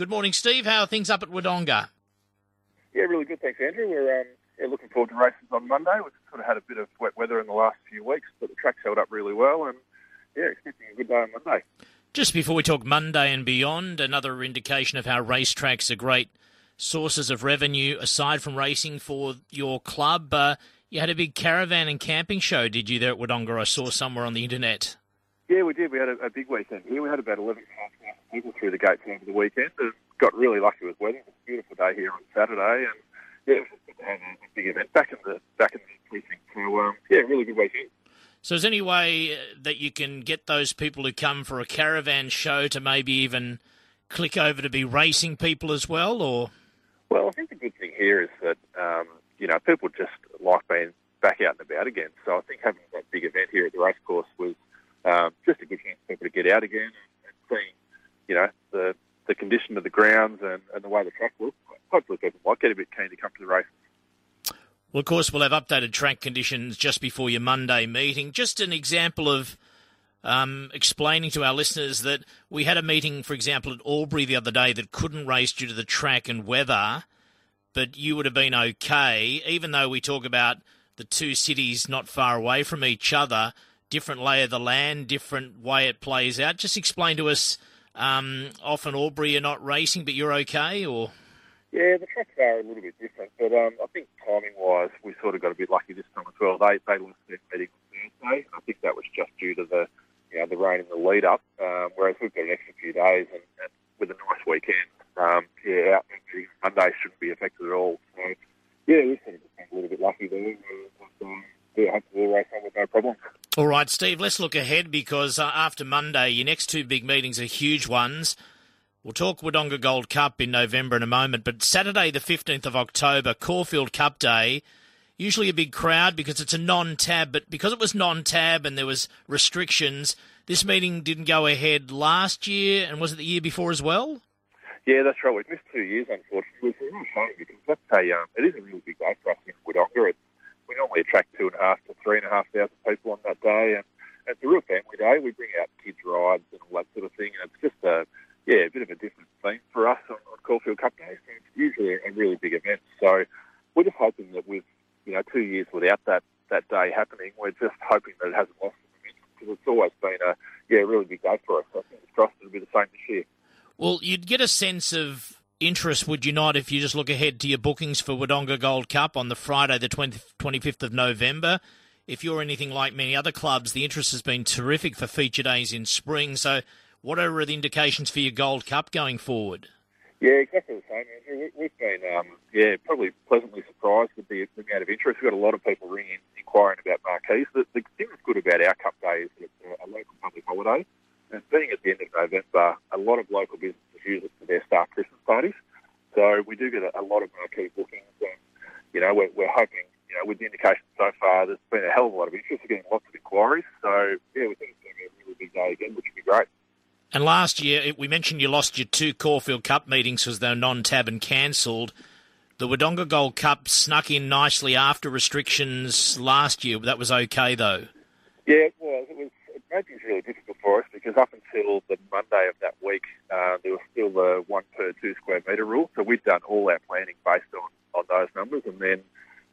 Good morning, Steve. How are things up at Wodonga? Yeah, really good. Thanks, Andrew. We're um, yeah, looking forward to races on Monday. We've sort of had a bit of wet weather in the last few weeks, but the track's held up really well, and yeah, expecting a good day on Monday. Just before we talk Monday and beyond, another indication of how racetracks are great sources of revenue aside from racing for your club. Uh, you had a big caravan and camping show, did you, there at Wodonga? I saw somewhere on the internet. Yeah, we did. We had a, a big weekend here. We had about 11,000 people through the gates over the weekend and got really lucky with weather. It was a beautiful day here on Saturday and yeah, it was just good to have a big event back in the back in the precinct. So um, yeah, really good weekend. So is there any way uh, that you can get those people who come for a caravan show to maybe even click over to be racing people as well, or? Well, I think the good thing here is that um, you know people just like being back out and about again. So I think having that big event here at the racecourse was um, just a good chance for people to get out again and, see, you know, the the condition of the grounds and, and the way the track looks. Hopefully, people might get a bit keen to come to the race. Well, of course, we'll have updated track conditions just before your Monday meeting. Just an example of um, explaining to our listeners that we had a meeting, for example, at Albury the other day that couldn't race due to the track and weather, but you would have been okay, even though we talk about the two cities not far away from each other different lay of the land, different way it plays out. Just explain to us. Um, often you're not racing, but you're okay, or yeah, the tracks are a little bit different, but um, I think timing wise, we sort of got a bit lucky this time as well. They they lost their on Thursday. I think that was just due to the you know the rain in the lead up. Um, whereas we've got an extra few days, and, and with a nice weekend, um, yeah, out Monday shouldn't be affected at all. So yeah, we sort of been a little bit lucky there. But, um, yeah, hopefully we'll race on with no problems. All right, Steve, let's look ahead because uh, after Monday, your next two big meetings are huge ones. We'll talk Wodonga Gold Cup in November in a moment, but Saturday, the 15th of October, Caulfield Cup Day, usually a big crowd because it's a non-tab, but because it was non-tab and there was restrictions, this meeting didn't go ahead last year, and was it the year before as well? Yeah, that's right. We've missed two years, unfortunately. It's a real shame because that's a, um, it is a really big day for us in Wodonga. It's we normally attract two and a half to three and a half thousand people on that day, and it's a real family day. We bring out kids' rides and all that sort of thing, and it's just a yeah, a bit of a different theme for us on, on Caulfield Cup Day. It's usually a really big event. So we're just hoping that with you know two years without that that day happening, we're just hoping that it hasn't lost momentum because it's always been a yeah really big day for us. I think it's trust it'll be the same this year. Well, you'd get a sense of interest, would you not, if you just look ahead to your bookings for Wodonga Gold Cup on the Friday, the 20, 25th of November? If you're anything like many other clubs, the interest has been terrific for feature days in spring. So, what are the indications for your Gold Cup going forward? Yeah, exactly the same, Andrew. We, have been, um, yeah, probably pleasantly surprised with the, amount of interest. We've got a lot of people ringing, inquiring about marquees. The, the thing that's good about our Cup Day is it's a, a local public holiday. And being at the end of November, a lot of local businesses use it for their staff Christmas parties. So we do get a, a lot of marquee bookings, and you know we're, we're hoping, know, with the indications so far, there's been a hell of a lot of interest. We're getting lots of inquiries. So yeah, we think it's going to be a really big day again, which would be great. And last year, we mentioned you lost your two Caulfield Cup meetings because they were non-tab and cancelled. The Wodonga Gold Cup snuck in nicely after restrictions last year. That was okay, though. Yeah, it was. It was. It made things really difficult for us because up until the Monday of that week, uh, there was still the one per two square metre rule. So we'd done all our planning based on, on those numbers, and then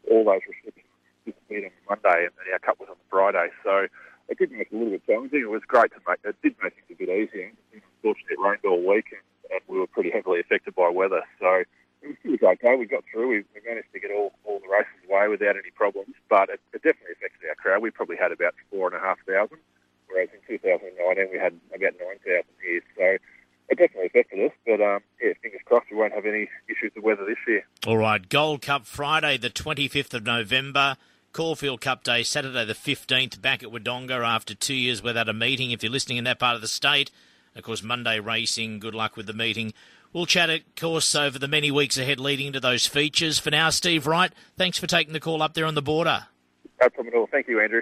all those restrictions disappeared on Monday, and then our cup was on the Friday. So it did make it a little bit challenging. It was great to make. It did make things a bit easier. Unfortunately, it rained all week, and, and we were pretty heavily affected by weather. So it was okay. We got through. We, we managed to get all, all the races away without any problems, but it, it definitely affected our crowd. We probably had about four and a half thousand whereas in 2019 we had about 9,000 here. So it definitely affected us, but um, yeah, fingers crossed we won't have any issues with weather this year. All right, Gold Cup Friday, the 25th of November. Caulfield Cup Day, Saturday the 15th, back at Wodonga after two years without a meeting. If you're listening in that part of the state, of course, Monday racing, good luck with the meeting. We'll chat, of course, over the many weeks ahead leading into those features. For now, Steve Wright, thanks for taking the call up there on the border. No problem at all. Thank you, Andrew.